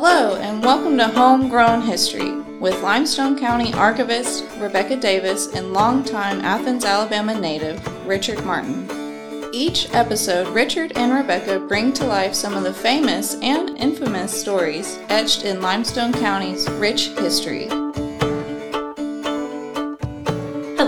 Hello, and welcome to Homegrown History with Limestone County archivist Rebecca Davis and longtime Athens, Alabama native Richard Martin. Each episode, Richard and Rebecca bring to life some of the famous and infamous stories etched in Limestone County's rich history.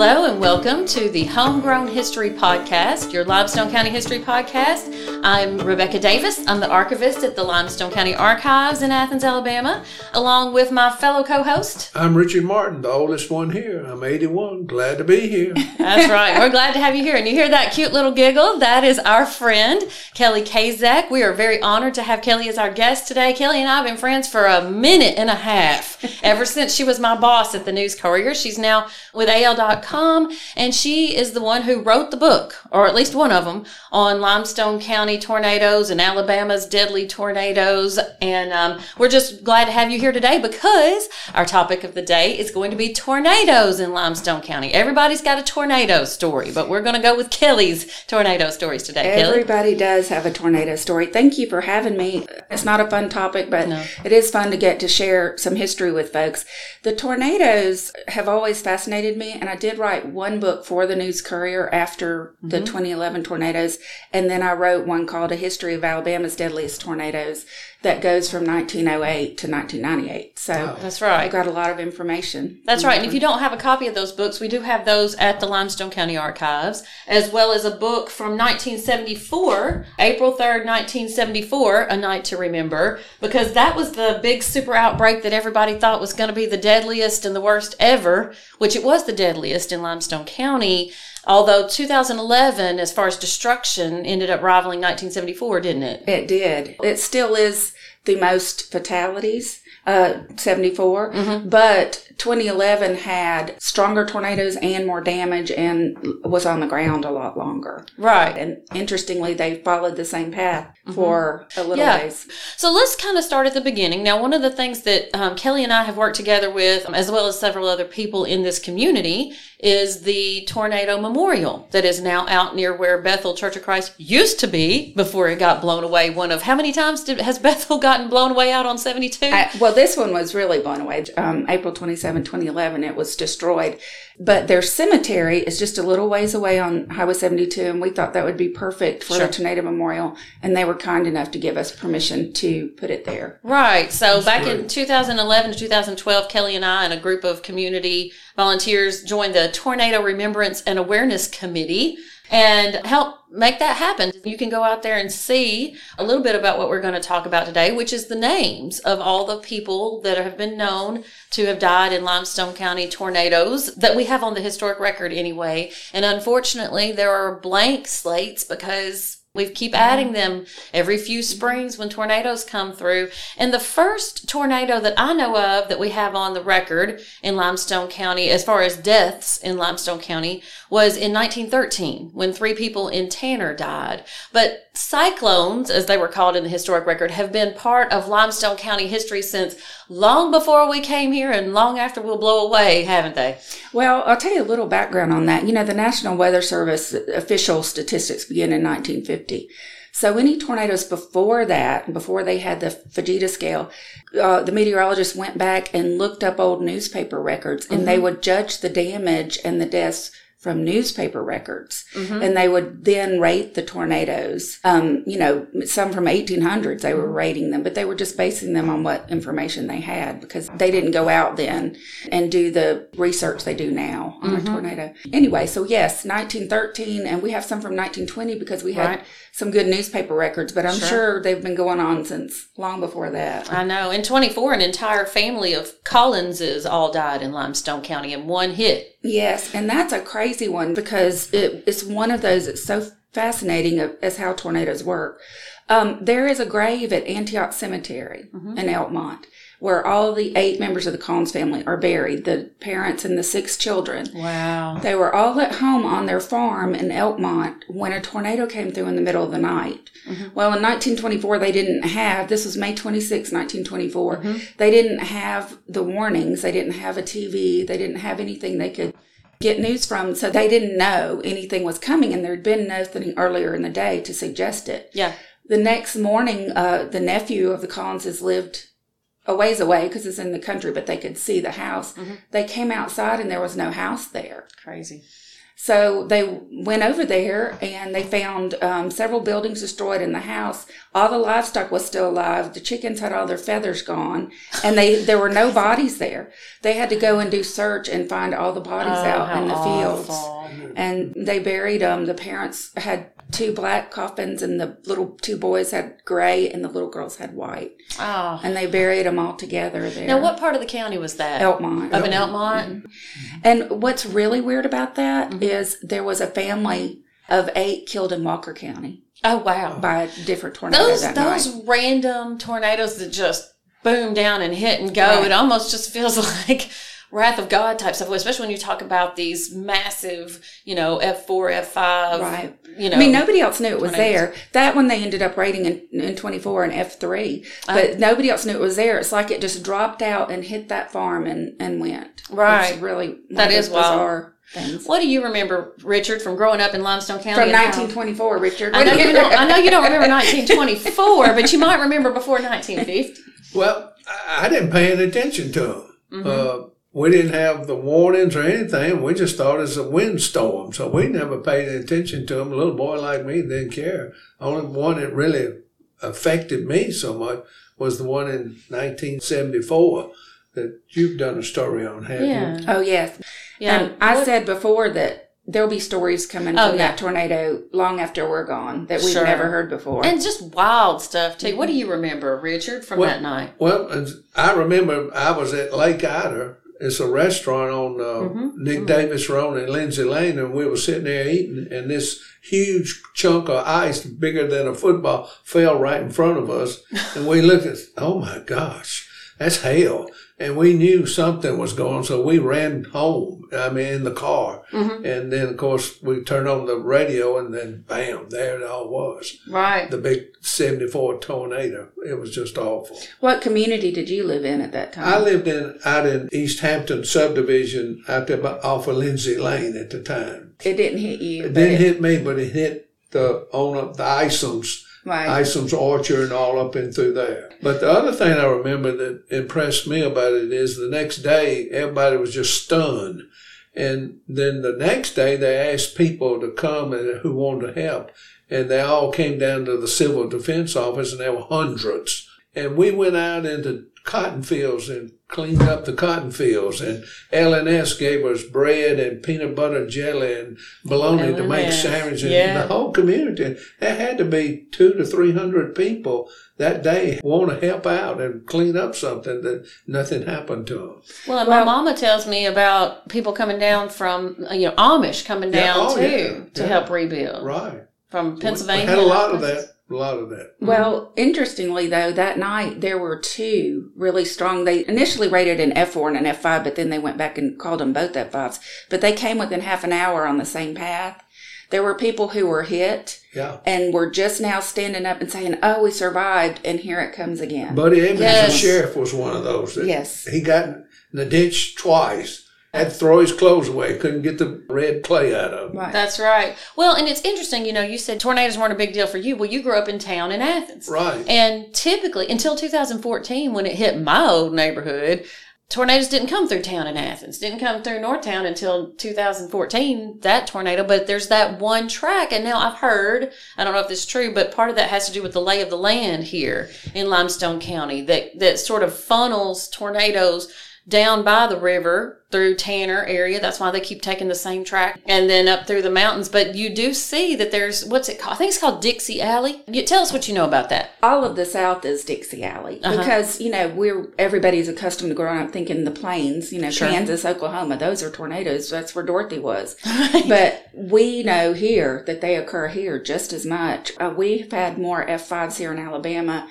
Hello and welcome to the Homegrown History Podcast, your Limestone County History Podcast. I'm Rebecca Davis. I'm the archivist at the Limestone County Archives in Athens, Alabama, along with my fellow co host. I'm Richard Martin, the oldest one here. I'm 81. Glad to be here. That's right. We're glad to have you here. And you hear that cute little giggle? That is our friend, Kelly Kazek. We are very honored to have Kelly as our guest today. Kelly and I have been friends for a minute and a half, ever since she was my boss at the News Courier. She's now with AL.com and she is the one who wrote the book, or at least one of them, on Limestone County tornadoes and Alabama's deadly tornadoes. And um, we're just glad to have you here today because our topic of the day is going to be tornadoes in Limestone County. Everybody's got a tornado story, but we're going to go with Kelly's tornado stories today. Everybody Kelly? does have a tornado story. Thank you for having me. It's not a fun topic, but no. it is fun to get to share some history with folks. The tornadoes have always fascinated me, and I did write one book for the News Courier after mm-hmm. the 2011 tornadoes, and then I wrote one called A History of Alabama's Deadliest Tornadoes that goes from 1908 to 1998. So oh, that's right. I've got a lot of information. That's right. And if you mm-hmm. don't have a copy of those books, we do have those at the Limestone County Archives, as well as a book from 1974, April 3rd, 1974, A Night to Remember, because that was the big super outbreak that everybody thought was going to be the deadliest and the worst ever, which it was the deadliest in Limestone County. Although 2011, as far as destruction, ended up rivaling 1974, didn't it? It did. It still is the most fatalities, uh, 74, mm-hmm. but 2011 had stronger tornadoes and more damage and was on the ground a lot longer. Right. And interestingly, they followed the same path mm-hmm. for a little yeah. ways. So let's kind of start at the beginning. Now, one of the things that um, Kelly and I have worked together with, as well as several other people in this community, is the tornado memorial that is now out near where Bethel Church of Christ used to be before it got blown away. One of how many times did, has Bethel gotten blown away out on 72? well, this one was really blown away. Um, April 27, 2011, it was destroyed. But their cemetery is just a little ways away on Highway 72, and we thought that would be perfect for sure. the tornado memorial. And they were kind enough to give us permission to put it there. Right. So That's back great. in 2011 to 2012, Kelly and I and a group of community volunteers joined the Tornado Remembrance and Awareness Committee and help make that happen. You can go out there and see a little bit about what we're going to talk about today, which is the names of all the people that have been known to have died in Limestone County tornadoes that we have on the historic record anyway. And unfortunately, there are blank slates because we keep adding them every few springs when tornadoes come through. And the first tornado that I know of that we have on the record in Limestone County, as far as deaths in Limestone County, was in 1913 when three people in Tanner died. But cyclones, as they were called in the historic record, have been part of Limestone County history since long before we came here and long after we'll blow away, haven't they? Well, I'll tell you a little background on that. You know, the National Weather Service official statistics begin in 1950. So any tornadoes before that, before they had the Fujita scale, uh, the meteorologists went back and looked up old newspaper records and mm-hmm. they would judge the damage and the deaths from newspaper records. Mm-hmm. And they would then rate the tornadoes. Um, you know, some from 1800s, they were mm-hmm. rating them, but they were just basing them on what information they had because they didn't go out then and do the research they do now on mm-hmm. a tornado. Anyway, so yes, 1913, and we have some from 1920 because we had right. some good newspaper records, but I'm sure. sure they've been going on since long before that. I know. In 24, an entire family of Collinses all died in Limestone County in one hit. Yes, and that's a crazy one because it, it's one of those that's so fascinating as how tornadoes work. Um, there is a grave at Antioch Cemetery mm-hmm. in Elkmont where all the eight members of the Collins family are buried, the parents and the six children. Wow. They were all at home on their farm in Elkmont when a tornado came through in the middle of the night. Mm-hmm. Well, in 1924, they didn't have, this was May 26, 1924, mm-hmm. they didn't have the warnings, they didn't have a TV, they didn't have anything they could get news from. So they didn't know anything was coming, and there'd been nothing earlier in the day to suggest it. Yeah. The next morning, uh, the nephew of the Collinses lived a ways away because it's in the country, but they could see the house. They came outside and there was no house there. Crazy. So they went over there and they found um, several buildings destroyed in the house. All the livestock was still alive. The chickens had all their feathers gone, and they there were no bodies there. They had to go and do search and find all the bodies Oh, out in the fields. And they buried them. The parents had two black coffins, and the little two boys had gray, and the little girls had white. Oh. And they buried them all together there. Now, what part of the county was that? Elkmont. Up in Elkmont? Mm-hmm. And what's really weird about that mm-hmm. is Mm-hmm. there was a family of eight killed in Walker County Oh, wow. by a different tornado Those those night. random tornadoes that just boom down and hit and go, Right. it almost just feels like wrath of God type stuff, especially when you talk about these massive, you know, F4, F5, Right. you know. I mean, nobody else knew it was tornadoes. there. That one they ended up rating in, in 24 and F3, but Oh. nobody else knew it was there. It's like it just dropped out and hit that farm and, and went. Right. It's really that is That of is those wild. bizarre things. What do you remember, Richard, from growing up in Limestone County? From and how- 1924, Richard. I know, you don't, I know you don't remember 1924, but you might remember before 1950. Well, I, I didn't pay any attention to them. Mm-hmm. Uh, we didn't have the warnings or anything. We just thought it was a windstorm, so we never paid any attention to them. A little boy like me didn't care. Only one that really affected me so much was the one in 1974 that you've done a story on, haven't you? Yeah. Oh, yes. Yeah. And I What- said before that there'll be stories coming Oh, from yeah. that tornado long after we're gone that we've Sure. never heard before. And just wild stuff, too. What do you remember, Richard, from Well- that night? Well, I remember I was at Lake Ida. It's a restaurant on uh, Mm-hmm. Nick Davis Road in Lindsay Lane, and we were sitting there eating, and this huge chunk of ice, bigger than a football, fell right in front of us, and we looked at, oh my gosh, that's hell. And we knew something was going, so we ran home. I mean, in the car, Mm-hmm. and then of course we turned on the radio, and then bam, there it all was. Right. The big '74 tornado. It was just awful. what community did you live in at that time? I lived in out in East Hampton subdivision out there off of Lindsay Lane at the time. it didn't hit you. It didn't it- hit me, but it hit the on the Isom's, Right. Isom's orchard and all up in through there. But the other thing I remember that impressed me about it is the next day everybody was just stunned. And then the next day they asked people to come and who wanted to help. And they all came down to the civil defense office and there were hundreds. And we went out into cotton fields and cleaned up the cotton fields. And LNS gave us bread and peanut butter jelly and bologna to make LNS, sandwiches. And yeah. the whole community, there had to be two to three hundred people that day want to help out and clean up something that nothing happened to them. Well, and Well- my mama tells me about people coming down from, uh, you know, Amish coming Yeah, down oh, too yeah, to yeah. help rebuild Right. from Pennsylvania. We had a lot of that. A lot of that. Mm-hmm. Well, interestingly though, that night there were two really strong. They initially rated an F4 and an F5, but then they went back and called them both F5s. But they came within half an hour on the same path. There were people who were hit Yeah. and were just now standing up and saying, "Oh, we survived," and here it comes again. Buddy Evans, Yes. the sheriff, was one of those. That Yes. He got in the ditch twice. Had to throw his clothes away. Couldn't get the red clay out of them. right. That's right. Well, and it's interesting, you know, you said tornadoes weren't a big deal for you. Well, you grew up in town in Athens. Right. And typically, until 2014, when it hit my old neighborhood, tornadoes didn't come through town in Athens. Didn't come through Northtown until 2014, that tornado. But there's that one track. And now I've heard, I don't know if this is true, but part of that has to do with the lay of the land here in Limestone County that, that sort of funnels tornadoes down by the river through Tanner area. That's why they keep taking the same track and then up through the mountains. But you do see that there's, what's it called? I think it's called Dixie Alley. You, tell us what you know about that. all of the South is Dixie Alley Uh-huh. because you know we're everybody's accustomed to growing up thinking the plains, you know, Sure. Kansas, Oklahoma, those are tornadoes. That's where Dorothy was. But we know here that they occur here just as much. Uh, we've had more F5s here in Alabama.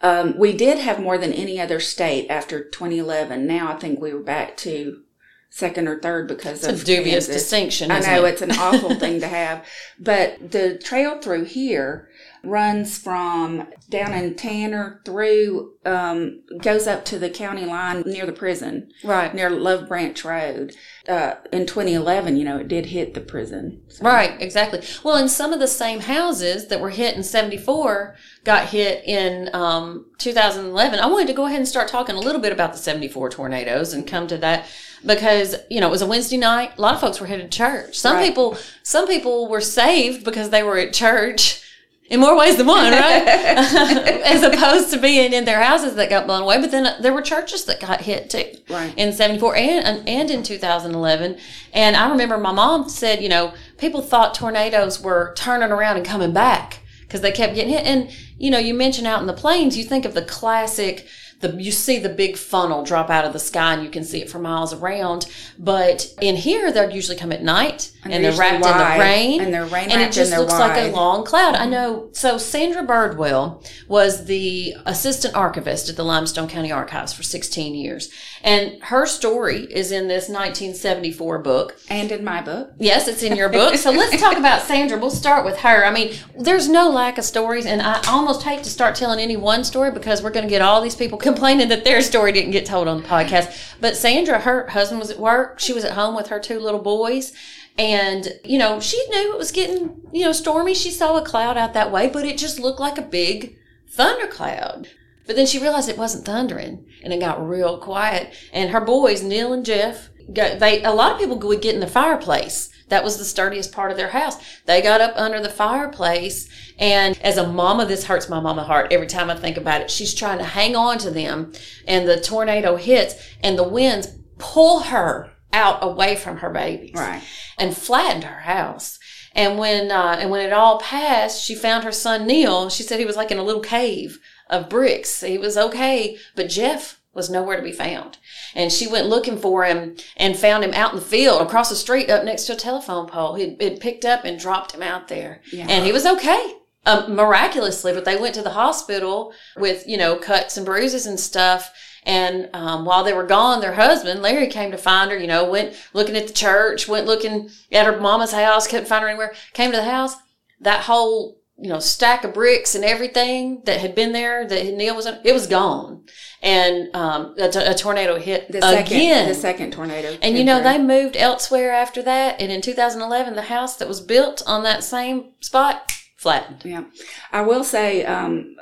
Um, we did have more than any other state after 2011. Now I think we were back to second or third because It's of a dubious Kansas. distinction. I know it? it's an awful thing to have, but the trail through here runs from down in Tanner through um, goes up to the county line near the prison, right. near Love Branch Road. Uh, in 2011, you know, it did hit the prison. So- Right, exactly. Well, and some of the same houses that were hit in 74 got hit in um, 2011. I wanted to go ahead and start talking a little bit about the 74 tornadoes and come to that because, you know, it was a Wednesday night. A lot of folks were headed to church. Some Right. people, some people were saved because they were at church in more ways than one, right? As opposed to being in their houses that got blown away. But then uh, there were churches that got hit too Right. in 74 and, and in 2011. And I remember my mom said, you know, people thought tornadoes were turning around and coming back because they kept getting hit. And, you know, you mentioned out in the plains, you think of the classic, the, you see the big funnel drop out of the sky and you can see it for miles around. But in here, they'll usually come at night and, And they're they're wrapped in the rain. and they're rain And it just looks like a long cloud. I know. So Sandra Birdwell was the assistant archivist at the Limestone County Archives for 16 years. And her story is in this 1974 book. And in my book, Yes, it's in your book. So let's talk about Sandra. We'll start with her. I mean, there's no lack of stories, and I almost hate to start telling any one story because we're going to get all these people complaining that their story didn't get told on the podcast. But Sandra, her husband was at work. She was at home with her two little boys. And, you know, she knew it was getting, you know, stormy. She saw a cloud out that way, but it just looked like a big thundercloud. But then she realized it wasn't thundering and it got real quiet. And her boys, Neil and Jeff, got, they, a lot of people would get in the fireplace. That was the sturdiest part of their house. They got up under the fireplace. And as a mama, this hurts my mama heart every time I think about it. She's trying to hang on to them and the tornado hits and the winds pull her out away from her babies right? and flattened her house. And when uh, and when it all passed, she found her son Neil. She said he was like in a little cave of bricks. He was okay, but Jeff was nowhere to be found. And she went looking for him and found him out in the field across the street up next to a telephone pole. He'd, he'd picked up and dropped him out there. Yeah. And he was okay. Um, miraculously, but they went to the hospital with, you know, cuts and bruises and stuff. And um, while they were gone, their husband, Larry, came to find her, you know, went looking at the church, went looking at her mama's house, couldn't find her anywhere, came to the house. That whole, you know, stack of bricks and everything that had been there that Neil was in, it was gone. And um, a, t- a tornado hit The second, again. the second tornado. And you know, through. they moved elsewhere after that. And in 2011, the house that was built on that same spot flattened. Yeah. I will say, um,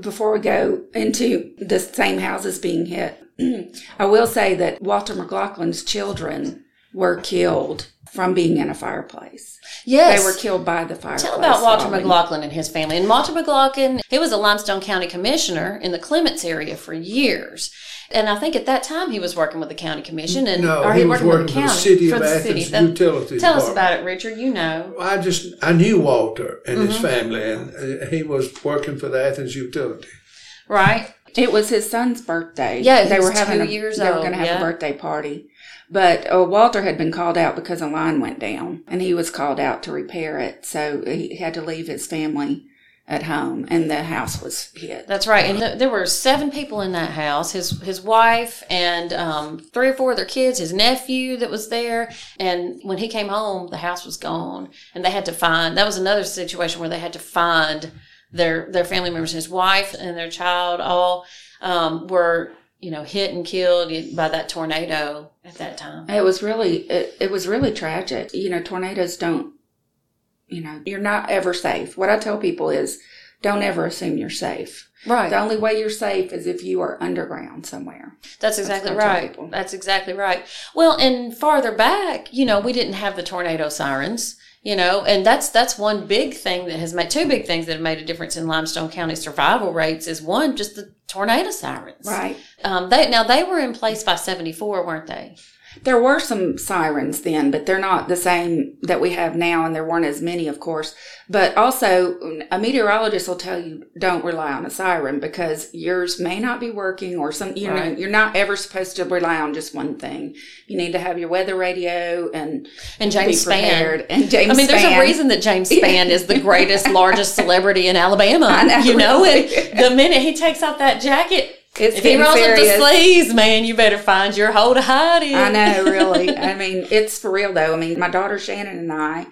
before we go into the same houses being hit, I will say that Walter McLaughlin's children were killed from being in a fireplace. Yes. They were killed by the fireplace. Tell about Walter falling. McLaughlin and his family. And Walter McLaughlin, he was a Limestone County commissioner in the Clements area for years. And I think at that time he was working with the county commission and No, or he was working working with for the the county city of the Athens city. That- Utility Tell us about it, Richard. You know. I just I knew Walter and his Mm-hmm. family, and uh, he was working for the Athens Utility. Right? It was his son's birthday. Yeah, they were having two a, years They were going to have yeah. a birthday party, but uh, Walter had been called out because a line went down, and he was called out to repair it. So he had to leave his family at home, and the house was hit. That's right. And th- there were seven people in that house. His his wife and um, three or four of their kids. His nephew that was there. And when he came home, the house was gone, and they had to find. That was another situation where they had to find their their family members. His wife and their child all um, were you know hit and killed by that tornado at that time. It was really, it, it was really tragic. You know, tornadoes don't, you know, you're not ever safe. What I tell people is, don't ever assume you're safe. Right. The only way you're safe is if you are underground somewhere. That's exactly tell right. That's exactly right. Well, and farther back, you know, we didn't have the tornado sirens, you know, and that's that's one big thing that has made two big things that have made a difference in Limestone County survival rates is one just the tornado sirens. Right. Um, they now they were in place by seventy four, weren't they? There were some sirens then, but they're not the same that we have now, and there weren't as many, of course. But also, a meteorologist will tell you don't rely on a siren because yours may not be working, or some. you know you're not ever supposed to rely on just one thing. You need to have your weather radio and And James Spann. And James. I mean, there's a reason that James Spann is the greatest, largest celebrity in Alabama. I know, you know, really. and the minute he takes off that jacket, It's If he rolls up the serious. sleeves, man, you better find your hole to hide in. I know, really. I mean, it's for real though. I mean, my daughter Shannon and I,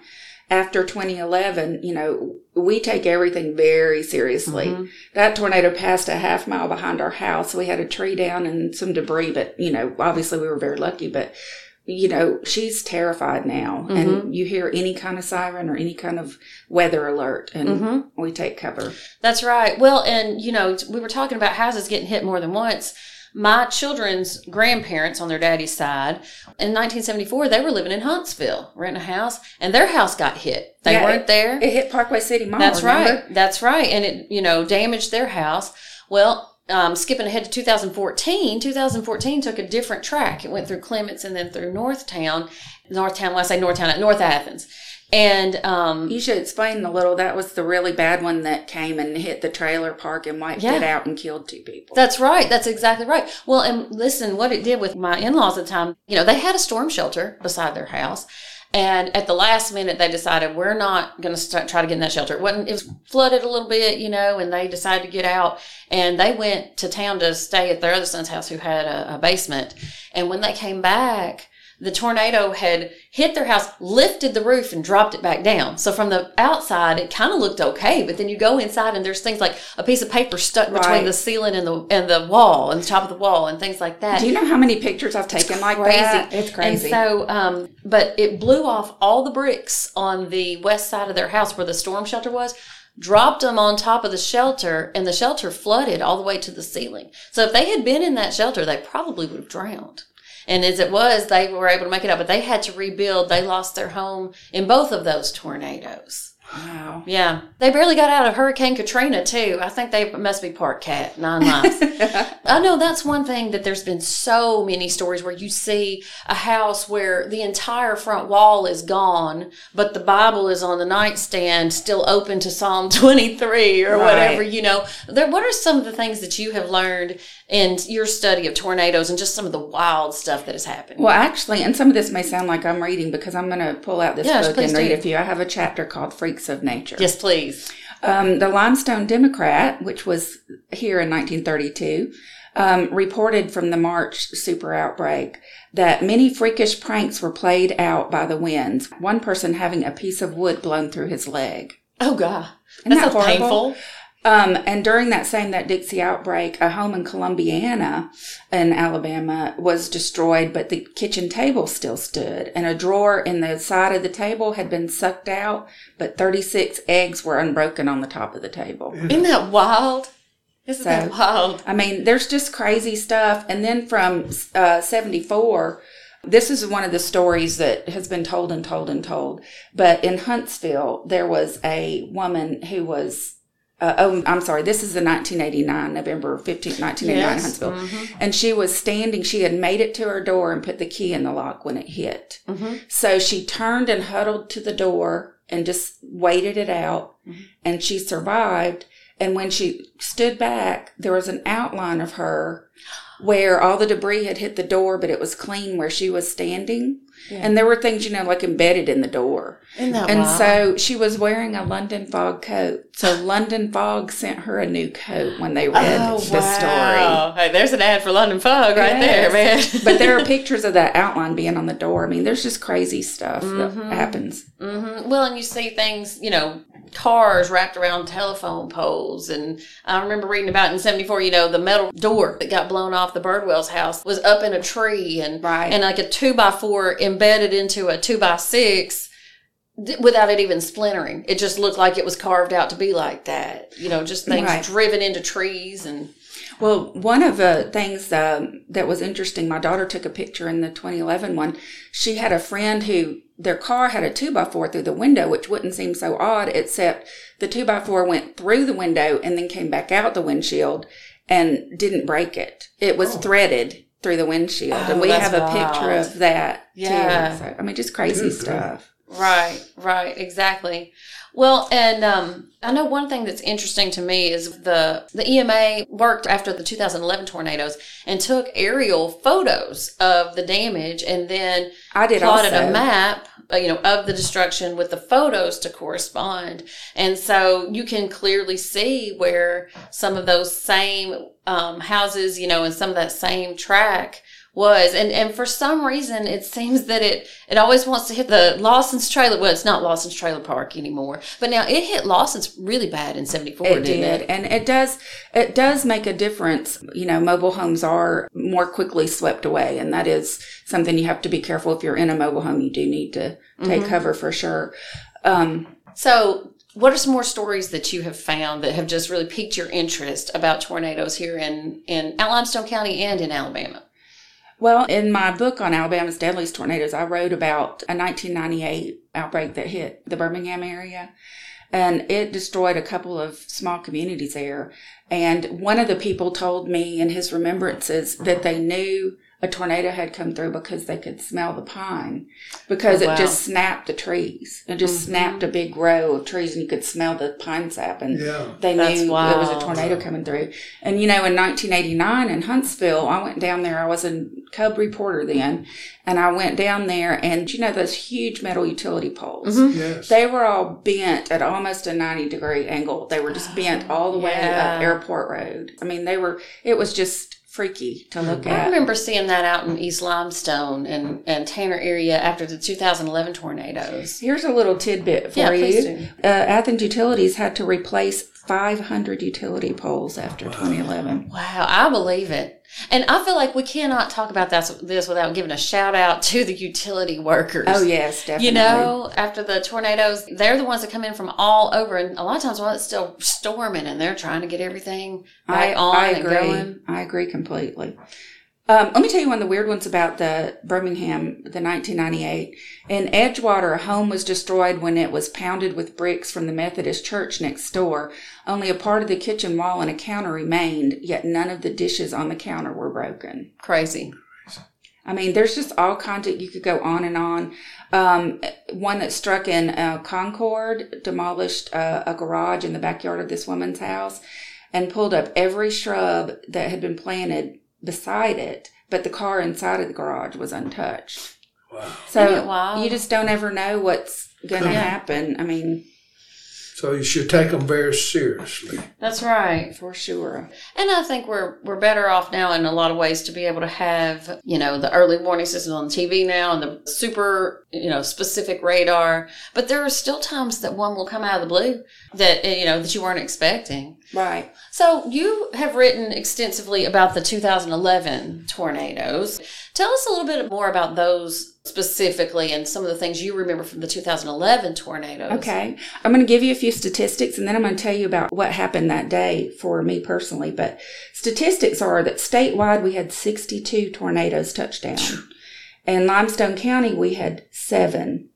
after 2011, you know, we take everything very seriously. Mm-hmm. That tornado passed a half mile behind our house. We had a tree down and some debris, but you know, obviously we were very lucky, but you know, she's terrified now. Mm-hmm. And you hear any kind of siren or any kind of weather alert and Mm-hmm. we take cover. That's right. Well, and you know, we were talking about houses getting hit more than once. My children's grandparents on their daddy's side in 1974, they were living in Huntsville, renting a house, and their house got hit. They Yeah, weren't there. It hit Parkway City Mall. That's remember? right. That's right. And it, you know, damaged their house. Well, um, skipping ahead to 2014, 2014 took a different track. It went through Clements and then through Northtown. Northtown, when I say Northtown, at North Athens. And um, You should explain a little. That was the really bad one that came and hit the trailer park and wiped Yeah. it out and killed two people. That's right. That's exactly right. Well, and listen, what it did with my in laws at the time, you know, they had a storm shelter beside their house. And at the last minute, they decided we're not going to try to get in that shelter. It wasn't, it was flooded a little bit, you know, and they decided to get out. And they went to town to stay at their other son's house who had a, a basement. And when they came back, the tornado had hit their house, lifted the roof, and dropped it back down. So from the outside, it kind of looked okay, but then you go inside and there's things like a piece of paper stuck between Right. the ceiling and the and the wall and the top of the wall and things like that. Do you know how many pictures I've taken like that? It's crazy. And so, um, but it blew off all the bricks on the west side of their house where the storm shelter was, dropped them on top of the shelter, and the shelter flooded all the way to the ceiling. So if they had been in that shelter, they probably would have drowned. And as it was, they were able to make it up, but they had to rebuild. They lost their home in both of those tornadoes. wow. Yeah. They barely got out of Hurricane Katrina, too. I think they must be part cat, nine lives. I know that's one thing that there's been so many stories where you see a house where the entire front wall is gone, but the Bible is on the nightstand still open to Psalm 23 or Right. whatever, you know. There, what are some of the things that you have learned in your study of tornadoes and just some of the wild stuff that has happened? Well, actually, and some of this may sound like I'm reading because I'm going to pull out this Yes, book and read do. a few. I have a chapter called Freaks of Nature. yes, please. Um, the Limestone Democrat, which was here in 1932, um, reported from the March super outbreak that many freakish pranks were played out by the winds. One person having a piece of wood blown through his leg. Oh, God. Isn't That's that so horrible? painful. Um, and during that same that Dixie outbreak, a home in Columbiana in Alabama was destroyed, but the kitchen table still stood, and a drawer in the side of the table had been sucked out, but 36 eggs were unbroken on the top of the table. Isn't that wild? Isn't So- that wild? I mean, there's just crazy stuff. And then from uh, 74, this is one of the stories that has been told and told and told. But in Huntsville, there was a woman who was, uh, oh, I'm sorry, this is the 1989, November 15th, 1989, Yes. Huntsville. Mhm. And she was standing, she had made it to her door and put the key in the lock when it hit. Mhm. So she turned and huddled to the door and just waited it out. And she survived. And when she stood back, there was an outline of her where all the debris had hit the door, but it was clean where she was standing. And there were things, you know, like embedded in the door. And wild? so she was wearing a London Fog coat. So London Fog sent her a new coat when they read oh, the story. wow. Hey, there's an ad for London Fog right there, man. But there are pictures of that outline being on the door. I mean, there's just crazy stuff that happens. hmm Well, and you see things, you know, cars wrapped around telephone poles. And I remember reading about in 74, you know, the metal door that got blown off the Birdwell's house was up in a tree and, Right. and like a two by four embedded into a two by six without it even splintering. It just looked like it was carved out to be like that. You know, just things Right. driven into trees and Well, one of the things um, that was interesting, my daughter took a picture in the 2011 one. She had a friend who their car had a two by four through the window, which wouldn't seem so odd, except the two by four went through the window and then came back out the windshield and didn't break it. It was threaded through the windshield, Oh, and we have a picture of that Yeah. too. So, I mean, just crazy Good stuff. Right, right, exactly. Well, and um, I know one thing that's interesting to me is the the EMA worked after the 2011 tornadoes and took aerial photos of the damage, and then I did plotted also. a map, uh, you know, of the destruction with the photos to correspond, and so you can clearly see where some of those same um, houses, you know, and some of that same track was and and for some reason it seems that it it always wants to hit the Lawson's trailer well it's not Lawson's trailer park anymore but now it hit Lawson's really bad in 74 It didn't did, it and it does. It does make a difference. You know, mobile homes are more quickly swept away, and that is something you have to be careful. If you're in a mobile home, you do need to take cover for sure. Um, so what are some more stories that you have found that have just really piqued your interest about tornadoes here in in Limestone County and in Alabama Well, in my book on Alabama's deadliest tornadoes, I wrote about a 1998 outbreak that hit the Birmingham area. And it destroyed a couple of small communities there. And one of the people told me in his remembrances that they knew a tornado had come through because they could smell the pine because Oh, wow. it just snapped the trees. It just mm-hmm. snapped a big row of trees and you could smell the pine sap. And Yeah. they That's knew there was a tornado coming through. And you know, in 1989 in Huntsville, I went down there. I was a cub reporter then, and I went down there, and you know those huge metal utility poles. Mm-hmm. Yes. They were all bent at almost a 90 degree angle. They were just bent all the way Yeah. up Airport Road. I mean, they were. It was just freaky to look I at. remember seeing that out in East Limestone and, and Tanner area after the 2011 tornadoes. Here's a little tidbit for Yeah, you. please do. Uh, Athens Utilities had to replace 500 utility poles after 2011. Wow, I believe it. And I feel like we cannot talk about this, this without giving a shout out to the utility workers. Oh yes, definitely. You know, after the tornadoes, they're the ones that come in from all over, and a lot of times while it's still storming, and they're trying to get everything back I, on I and agree. going. I agree completely. Um, let me tell you one of the weird ones about the Birmingham, the 1998. In Edgewater, a home was destroyed when it was pounded with bricks from the Methodist church next door. Only a part of the kitchen wall and a counter remained, yet none of the dishes on the counter were broken. Crazy. I mean, there's just all kinds of, you could go on and on. Um, one that struck in uh, Concord demolished uh, a garage in the backyard of this woman's house and pulled up every shrub that had been planted beside it, but the car inside of the garage was untouched. Wow. So it wild? you just don't ever know what's going to happen. I mean, So you should take them very seriously. That's right. for sure. And I think we're we're better off now in a lot of ways to be able to have you know the early warning systems on TV now and the super you know specific radar. But there are still times that one will come out of the blue that you know that you weren't expecting. Right. So you have written extensively about the 2011 tornadoes. Tell us a little bit more about those specifically and some of the things you remember from the 2011 tornadoes. Okay. I'm going to give you a few statistics and then I'm going to tell you about what happened that day for me personally. But statistics are that statewide we had 62 tornadoes touch down. In Limestone County, we had seven.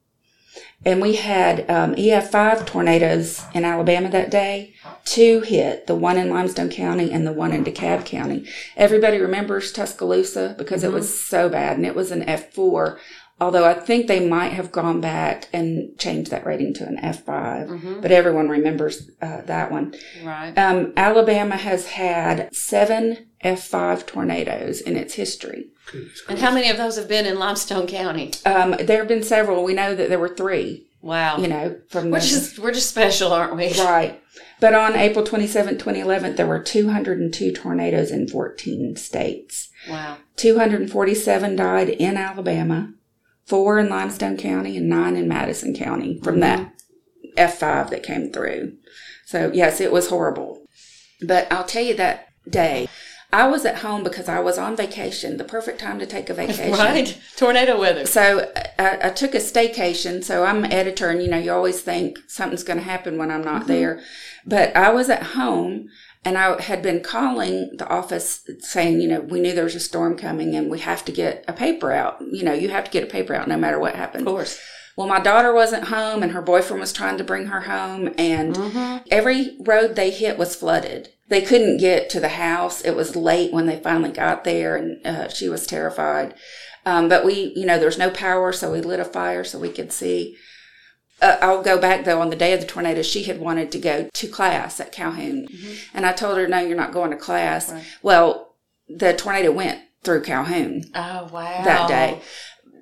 And we had um, EF5 tornadoes in Alabama that day. Two hit, the one in Limestone County and the one in DeKalb County. Everybody remembers Tuscaloosa because it was so bad and it was an F4. Although I think they might have gone back and changed that rating to an F5, but everyone remembers uh, that one. Right. Um, Alabama has had seven F5 tornadoes in its history. Goodness And how many of those have been in Limestone County? Um, there have been several. We know that there were three, Wow. you know, from we're the. just we're just special, aren't we? Right. But on April 27, 2011, there were 202 tornadoes in 14 states. Wow. 247 died in Alabama, four in Limestone County, and nine in Madison County from that F5 that came through. So, yes, it was horrible. But I'll tell you that day, I was at home because I was on vacation, the perfect time to take a vacation. Right. Tornado weather. So I, I took a staycation. So I'm an editor, and you know, you always think something's going to happen when I'm not there. But I was at home, and I had been calling the office saying, you know, we knew there was a storm coming, and we have to get a paper out. You know, you have to get a paper out no matter what happens. Of course. Well, my daughter wasn't home, and her boyfriend was trying to bring her home, and Mm-hmm. every road they hit was flooded. They couldn't get to the house. It was late when they finally got there, and uh, she was terrified. Um, but we, you know, there's no power, so we lit a fire so we could see. Uh, I'll go back though. On the day of the tornado, she had wanted to go to class at Calhoun, and I told her, "No, you're not going to class." Right. Well, the tornado went through Calhoun Oh wow. that day.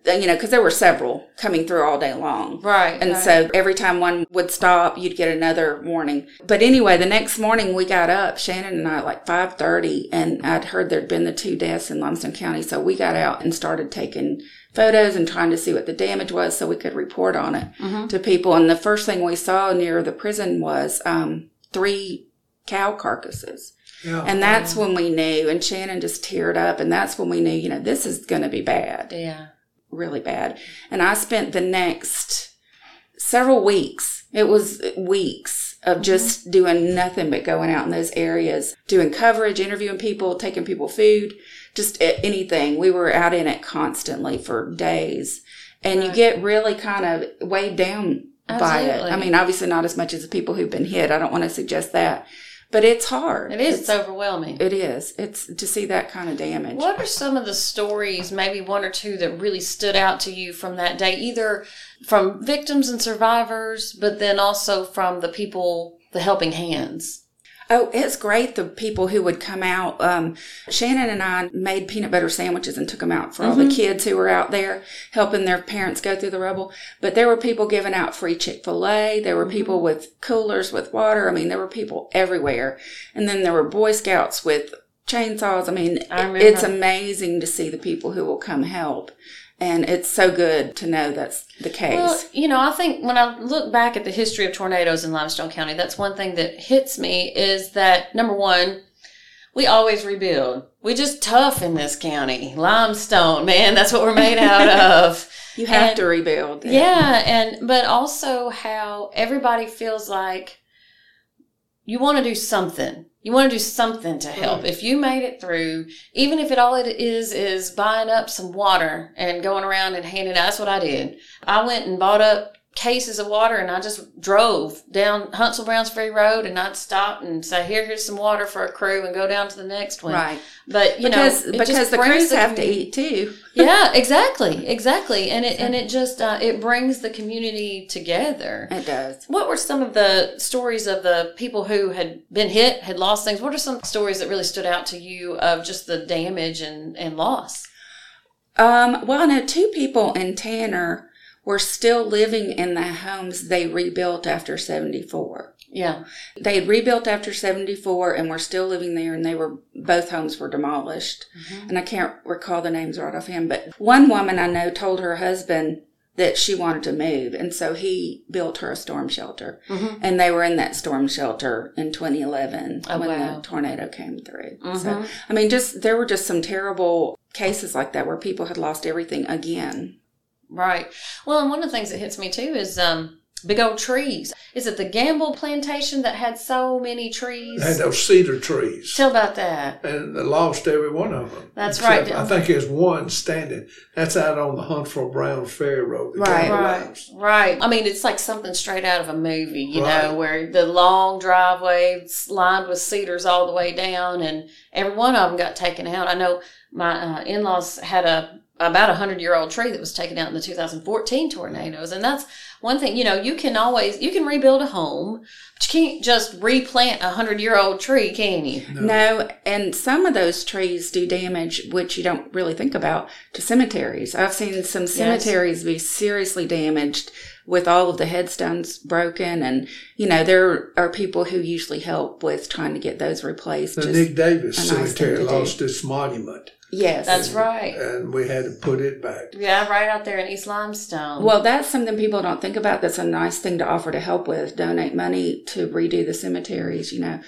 You know, because there were several coming through all day long. Right. And right. so every time one would stop, you'd get another warning. But anyway, the next morning we got up, Shannon and I, at like five thirty, and I'd heard there'd been the two deaths in Limestone County. So we got out and started taking photos and trying to see what the damage was, so we could report on it Mhm. to people. And the first thing we saw near the prison was um, three cow carcasses. Yeah. And that's when we knew, and Shannon just teared up, and that's when we knew, you know, this is going to be bad yeah. Really bad. And I spent the next several weeks, it was weeks of mm-hmm. just doing nothing but going out in those areas, doing coverage, interviewing people, taking people food, just anything. We were out in it constantly for days. And you get really kind of weighed down by it. I mean, obviously not as much as the people who've been hit. I don't want to suggest that. But it's hard. It is. It's It's, overwhelming. it is. It's to see that kind of damage. What are some of the stories, maybe one or two, that really stood out to you from that day, either from victims and survivors, but then also from the people, the helping hands? Oh, it's great. The people who would come out. Um, Shannon and I made peanut butter sandwiches and took them out for all the kids who were out there helping their parents go through the rubble. But there were people giving out free Chick fil A. There were people with coolers with water. I mean, there were people everywhere. And then there were Boy Scouts with chainsaws. I mean, I it's amazing to see the people who will come help. And it's so good to know that's the case. Well, you know, I think when I look back at the history of tornadoes in Limestone County, that's one thing that hits me is that number one, we always rebuild. We just tough in this county. Limestone, man, that's what we're made out of. you have and- to rebuild. Yeah, and but also how everybody feels like you want to do something. You want to do something to help. Mm-hmm. If you made it through, even if it all it is is buying up some water and going around and handing out. That's what I did. I went and bought up cases of water and I just drove down Huntsville Browns Ferry Road and I'd stop and say, "Here, here's some water for a crew," and go down to the next one. Right. But you because know, because the crews have to eat too. yeah, exactly, exactly, and it and it just uh, it brings the community together. It does. What were some of the stories of the people who had been hit, had lost things? What are some stories that really stood out to you of just the damage and, and loss? Um, well, I know two people in Tanner were still living in the homes they rebuilt after 74. Yeah, They had rebuilt after 74 and were still living there and they were, both homes were demolished. And I can't recall the names right offhand, but one woman I know told her husband that she wanted to move. And so he built her a storm shelter. Mhm. And they were in that storm shelter in 2011 Oh, when wow. the tornado came through. So, Mhm. I mean, just, there were just some terrible cases like that where people had lost everything again. Right. Well, and one of the things that hits me too is um, big old trees. Is it the Gamble plantation that had so many trees? They had those cedar trees. Tell about that. and they lost every one of them. That's Except right. I think there's one standing. That's out on the Huntsville Brown Ferry Road. Right. Right, House. right. I mean, it's like something straight out of a movie, you Right. know, where the long driveway lined with cedars all the way down, and every one of them got taken out. I know my uh, in-laws had a about a hundred year old tree that was taken out in the 2014 tornadoes, and that's one thing. You know, you can always you can rebuild a home, but you can't just replant a hundred year old tree, can you? No, and some of those trees do damage, which you don't really think about, to cemeteries. I've seen some cemeteries be seriously damaged with all of the headstones broken. And, you know, there are people who usually help with trying to get those replaced. The Nick Davis a nice Cemetery lost its monument, yes. That's right. and we had to put it back. Yeah, right out there in East Limestone. Well, that's something people don't think about. That's a nice thing to offer to help with. Donate money to redo the cemeteries, you know.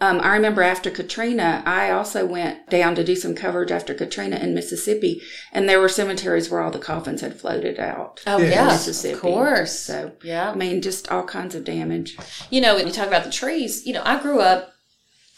Um, I remember after Katrina, I also went down to do some coverage after Katrina in Mississippi, and there were cemeteries where all the coffins had floated out. oh Yeah. yeah, Mississippi. of course. So, yeah. I mean, just all kinds of damage. you know, when you talk about the trees, you know, I grew up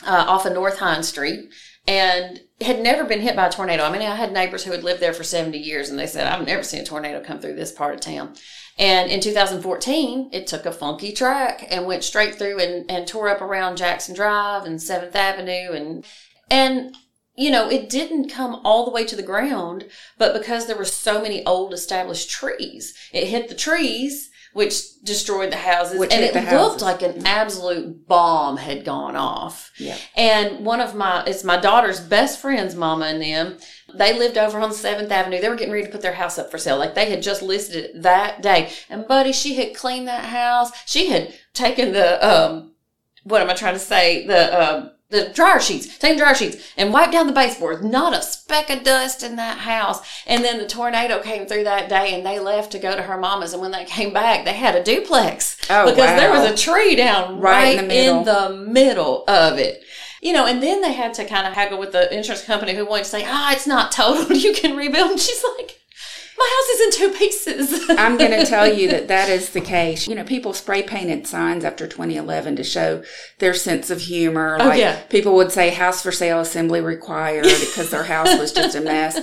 uh, off of North Hine Street and had never been hit by a tornado. I mean, I had neighbors who had lived there for 70 years and they said, I've never seen a tornado come through this part of town. And in 2014, it took a funky track and went straight through and, and tore up around Jackson Drive and 7th Avenue and, and, you know, it didn't come all the way to the ground, but because there were so many old established trees, it hit the trees, which destroyed the houses. Which and it looked like an absolute bomb had gone off. Yeah. And one of my, it's my daughter's best friend's mama and them. They lived over on 7th Avenue. They were getting ready to put their house up for sale. Like they had just listed it that day. And buddy, she had cleaned that house. She had taken the, um, what am I trying to say? The, um, the dryer sheets, taking dryer sheets and wiped down the baseboards. Not a speck of dust in that house. And then the tornado came through that day and they left to go to her mama's. And when they came back, they had a duplex Oh, because there was a tree down Right right, in the middle. in the middle of it. You know, and then they had to kind of haggle with the insurance company who wanted to say, ah, it's not totaled. You can rebuild. And she's like, my house is in two pieces. I'm going to tell you that that is the case. You know, people spray painted signs after 2011 to show their sense of humor. Oh, yeah. people would say house for sale assembly required because their house was just a mess.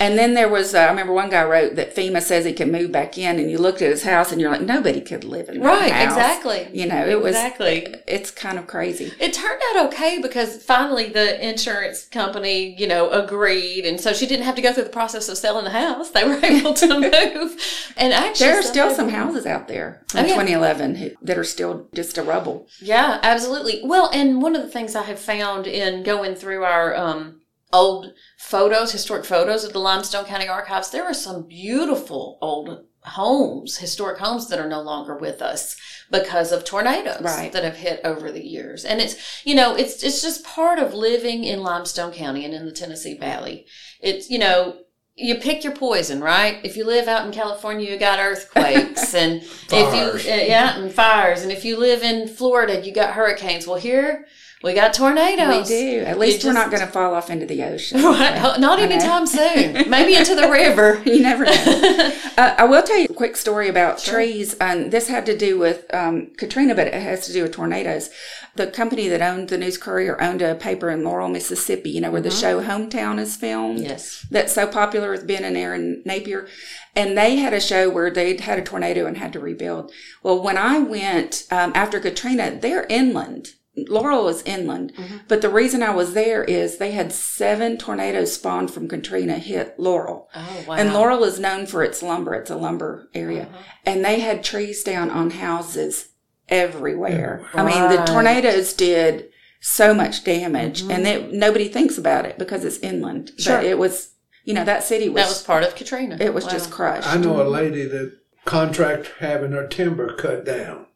And then there was, uh, I remember one guy wrote that FEMA says he can move back in and you looked at his house and you're like, nobody could live in that right, house. exactly. You know, it was, Exactly. it's kind of crazy. It turned out okay because finally the insurance company, you know, agreed. And so she didn't have to go through the process of selling the house. They were able to move. And actually, There are still some houses out there in Oh, yeah. 2011 who, that are still just a rubble. Yeah, absolutely. Well, and one of the things I have found in going through our um, old photos, historic photos of the Limestone County Archives, there are some beautiful old homes, historic homes that are no longer with us because of tornadoes Right. that have hit over the years. And it's, you know, it's it's just part of living in Limestone County and in the Tennessee Valley. It's, you know, you pick your poison, right? If you live out in California, you got earthquakes, and Fires. if you uh, yeah, and fires, and if you live in Florida, you got hurricanes. Well, here we got tornadoes. We do. At least You we're not going to fall off into the ocean. Right? Not anytime soon. Maybe into the river. You never know. uh, I will tell you a quick story about trees. And this had to do with um, Katrina, but it has to do with tornadoes. The company that owned the News Courier owned a paper in Laurel, Mississippi, you know, where the show Hometown is filmed. Yes. That's so popular with Ben and Erin Napier. And they had a show where they'd had a tornado and had to rebuild. Well, when I went um, after Katrina, they're inland. Laurel is inland. But the reason I was there is they had seven tornadoes spawned from Katrina hit Laurel. Oh wow. And Laurel is known for its lumber. It's a lumber area. Uh-huh. And they had trees down on houses everywhere. I mean, the tornadoes did so much damage and it, nobody thinks about it because it's inland. Mm-hmm. Sure. But it was, you know, that city was, that was part of Katrina. it was Wow. just crushed. I know a lady that contract having her timber cut down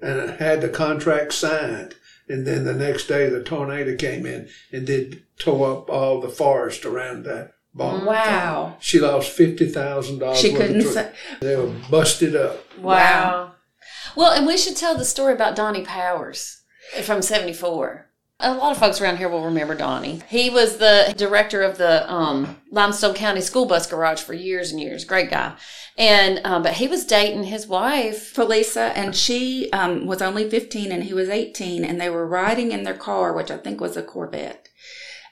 and had the contract signed. And then the next day the tornado came in and did tore up all the forest around that barn. Wow. She lost fifty thousand dollars. She couldn't say, They were busted up. Wow. Well, and we should tell the story about Donnie Powers from 74. A lot of folks around here will remember Donnie. He was the director of the um, Limestone County School Bus Garage for years and years. Great guy. And, um, but he was dating his wife. Felisa, and she um, was only 15 and he was 18, and they were riding in their car, which I think was a Corvette.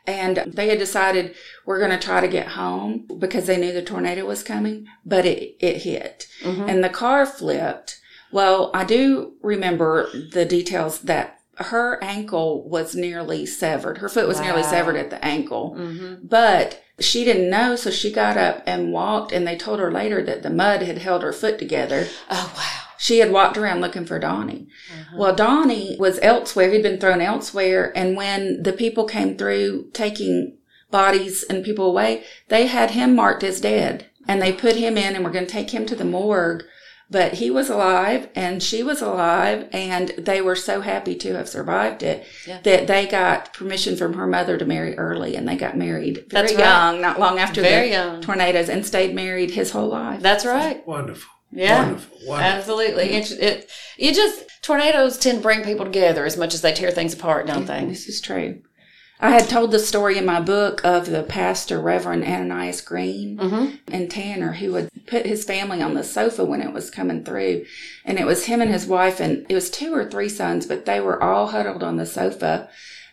And they had decided we're going to try to get home because they knew the tornado was coming, but it, it hit. And the car flipped. Well, I do remember the details that her ankle was nearly severed. Her foot was nearly severed at the ankle. Mm-hmm. But she didn't know, so she got up and walked, and they told her later that the mud had held her foot together. Oh, wow. She had walked around looking for Donnie. Well, Donnie was elsewhere. He'd been thrown elsewhere. And when the people came through taking bodies and people away, they had him marked as dead. And they put him in and were going to take him to the morgue. But he was alive and she was alive. And they were so happy to have survived it Yeah. that they got permission from her mother to marry early. And they got married very That's right. young, not long after Very the young. tornadoes, and stayed married his whole life. That's right. Wonderful. Yeah. Wonderful. Wonderful. Absolutely. It, it, you just, tornadoes tend to bring people together as much as they tear things apart, don't they? This is true. I had told the story in my book of the pastor, Reverend Ananias Green Mm-hmm. and Tanner, who would put his family on the sofa when it was coming through. And it was him and his wife, and it was two or three sons, but they were all huddled on the sofa.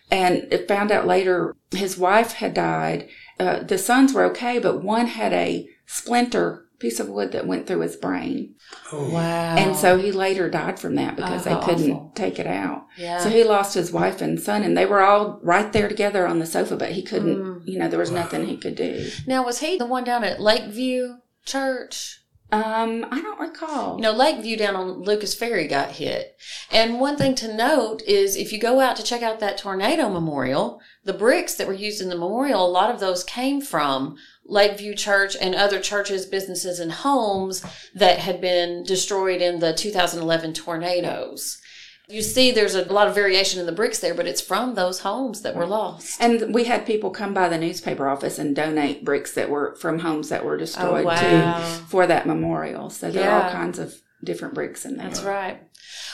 And it found out later his wife had died. Uh, the sons were okay, but one had a splinter piece of wood that went through his brain. Oh, Wow. And so he later died from that because Oh, they couldn't awful. take it out. yeah. So he lost his wife and son, and they were all right there together on the sofa, but he couldn't, Mm. you know, there was nothing he could do. now, was he the one down at Lakeview Church? Um, I don't recall. You know, Lakeview down on Lucas Ferry got hit. And one thing to note is if you go out to check out that tornado memorial, the bricks that were used in the memorial, a lot of those came from Lakeview Church and other churches, businesses, and homes that had been destroyed in the 2011 tornadoes. You see, there's a lot of variation in the bricks there, but it's from those homes that were lost. And we had people come by the newspaper office and donate bricks that were from homes that were oh, destroyed Oh, wow. too for that memorial. So there are all kinds of different bricks in there. That's right.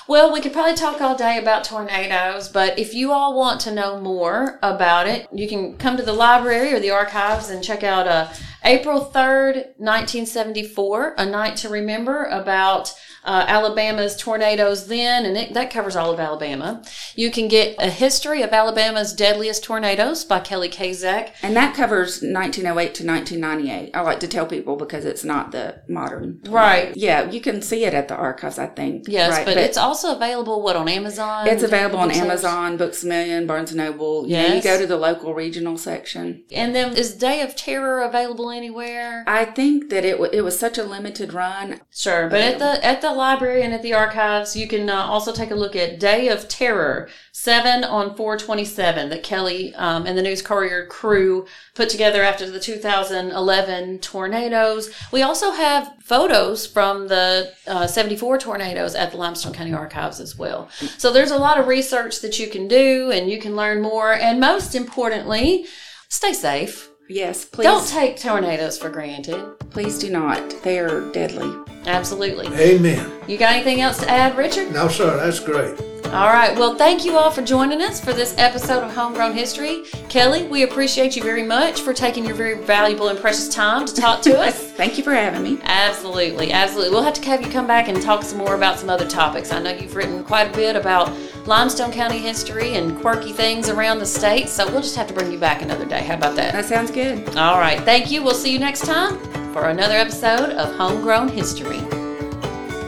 Well, we could probably talk all day about tornadoes, but if you all want to know more about it, you can come to the library or the archives and check out uh, April 3rd, 1974, A Night to Remember about uh, Alabama's tornadoes then, and it, that covers all of Alabama. You can get a history of Alabama's deadliest tornadoes by Kelly Kazek. And that covers 1908 to 1998. I like to tell people because it's not the modern. Right. Yeah, you can see it at the archives, I think. Yes, Right, but, it's also available, what, on Amazon? It's available on Amazon, Books a Million, Barnes Noble. Yeah, you go to the local regional section. And then is Day of Terror available anywhere? I think that it w- it was such a limited run. Sure, but at the at the library and at the archives, you can uh, also take a look at Day of Terror seven on four twenty seven that Kelly um, and the News Courier crew put together after the two thousand eleven tornadoes. We also have photos from the uh, seventy four tornadoes at the Limestone County Archives as well. So there's a lot of research that you can do, and you can learn more. And most importantly, stay safe. Yes, please. Don't take tornadoes for granted. please do not. They are deadly. Absolutely. Amen. You got anything else to add, Richard? No, sir, that's great. All right. Well, thank you all for joining us for this episode of Homegrown History. Kelly, we appreciate you very much for taking your very valuable and precious time to talk to us. Thank you for having me. Absolutely, absolutely. We'll have to have you come back and talk some more about some other topics. I know you've written quite a bit about Limestone County history and quirky things around the state, so we'll just have to bring you back another day. How about that? That sounds good. All right. Thank you. We'll see you next time for another episode of Homegrown History.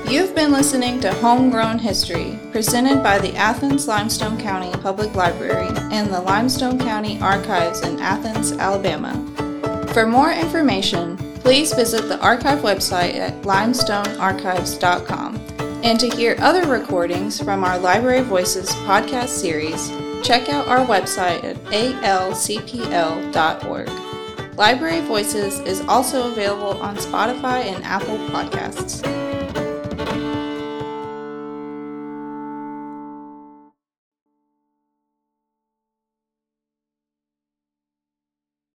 You've been listening to Homegrown History, presented by the Athens Limestone County Public Library and the Limestone County Archives in Athens, Alabama. For more information, please visit the archive website at limestonearchives.com. And to hear other recordings from our Library Voices podcast series, check out our website at alcpl.org. Library Voices is also available on Spotify and Apple Podcasts.